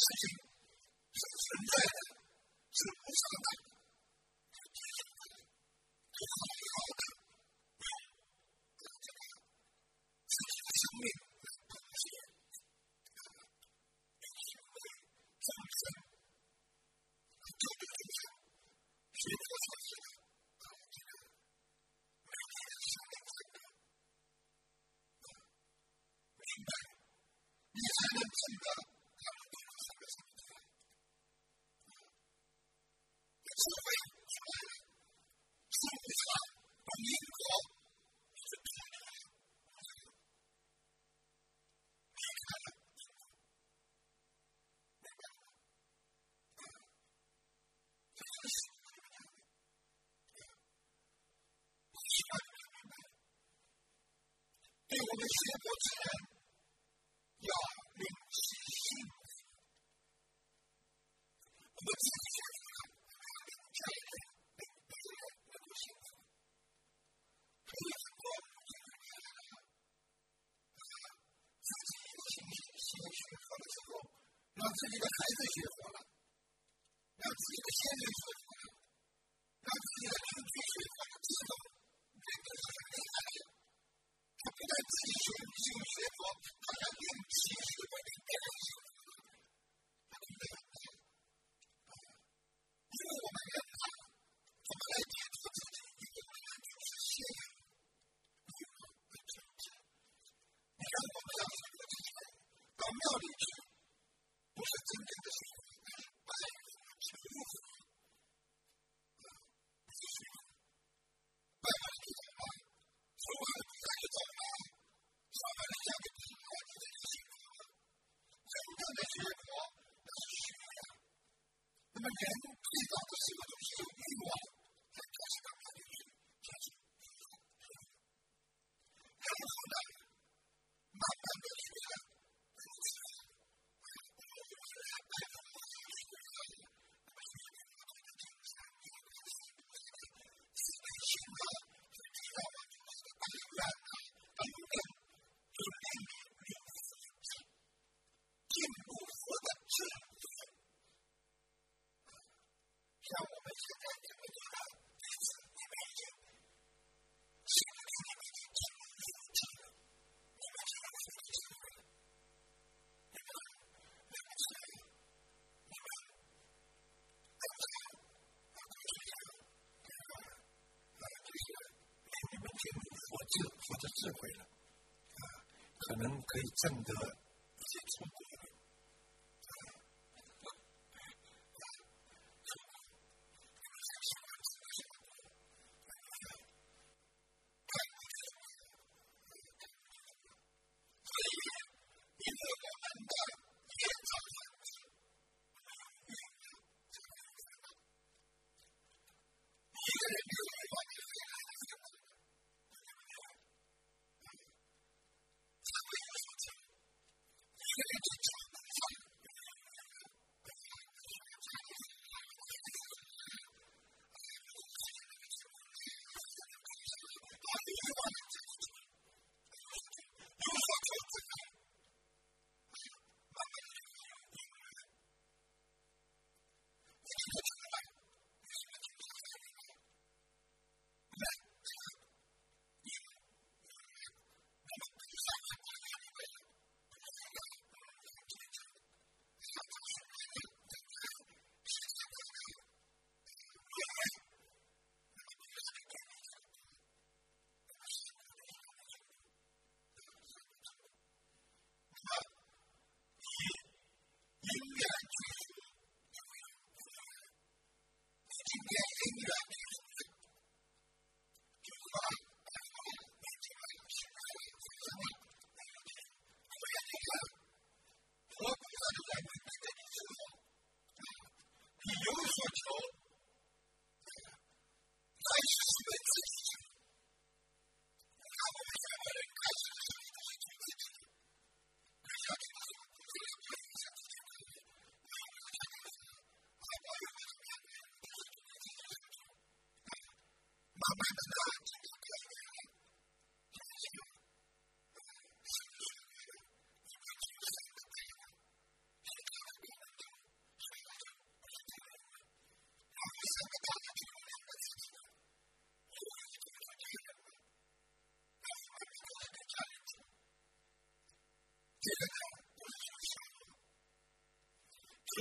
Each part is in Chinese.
decision 是你的孩子学佛了，让自己的先人学佛了，让自己的邻居学佛了，这种人都是很厉害的。他不但自己修修学佛，他还令其学佛的别人学佛。他明白了，因为我们人啊，怎么来解脱自己？你看我们要学佛之前，到庙里。会了啊，可能可以挣得。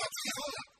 la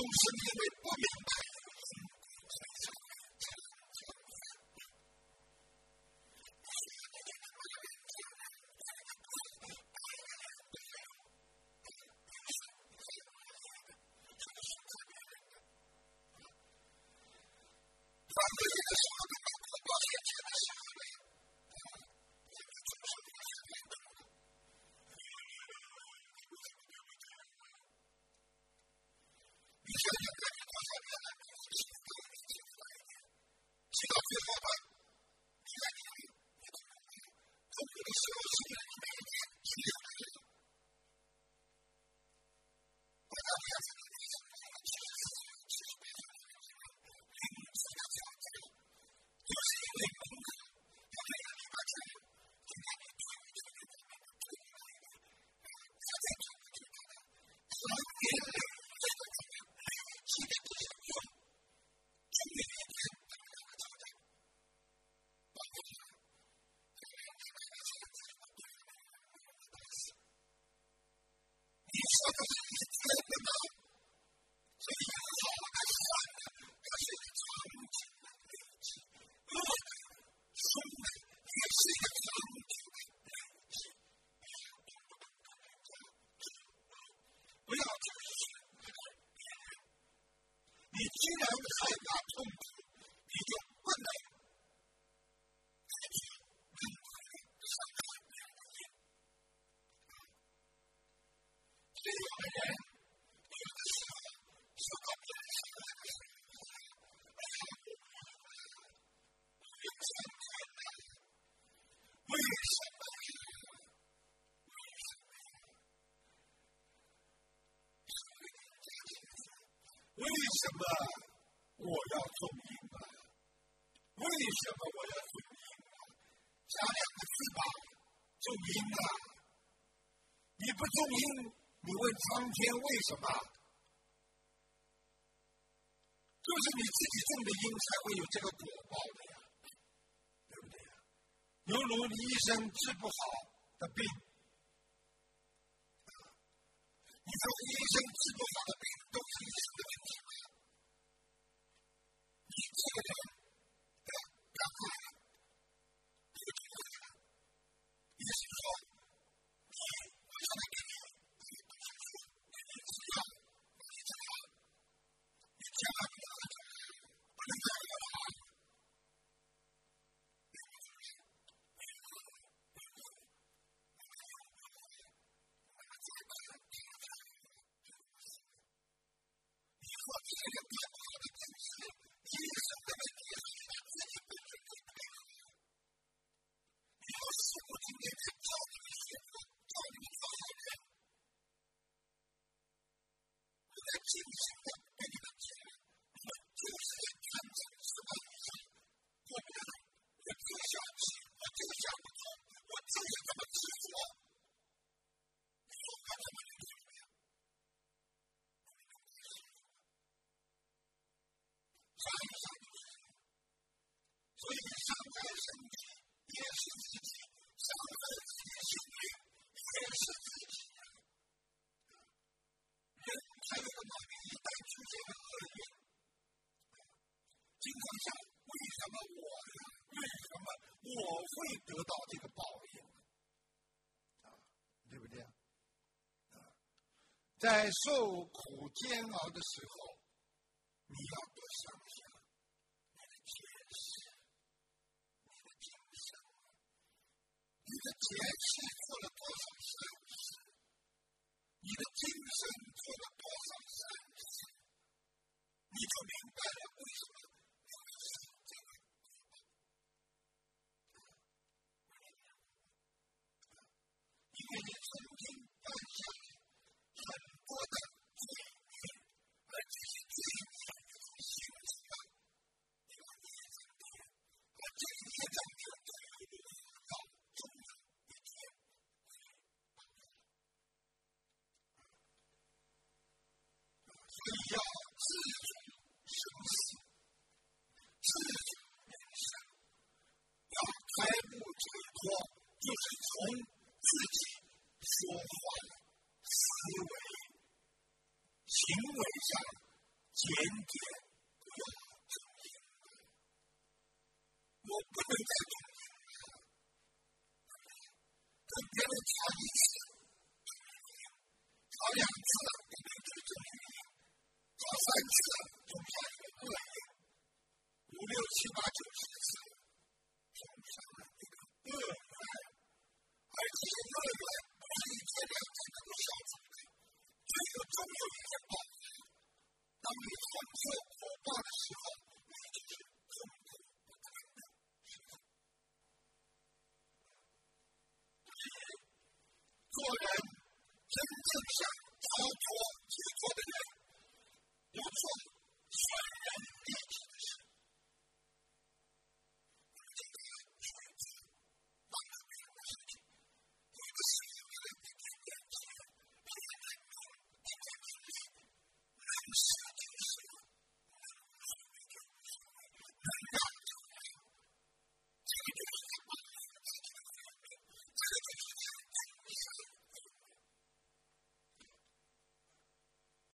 those 这为什么？为什么？我要做？为什么我要做鹰？两个字吧，你不种鹰？苍天为什么？就是你自己种的因，才会有这个果报的呀，对不对呀？犹如医生治不好的病，你说医生治不好的病都是你的问题吗？你这个的肝癌，你这个人，医生说。job. 在受苦煎熬的时候你要多想想你的前世你的今生你的前世做了多少善事你的今生做了多少善事你就明白了为什么 end 做人真正想逃脱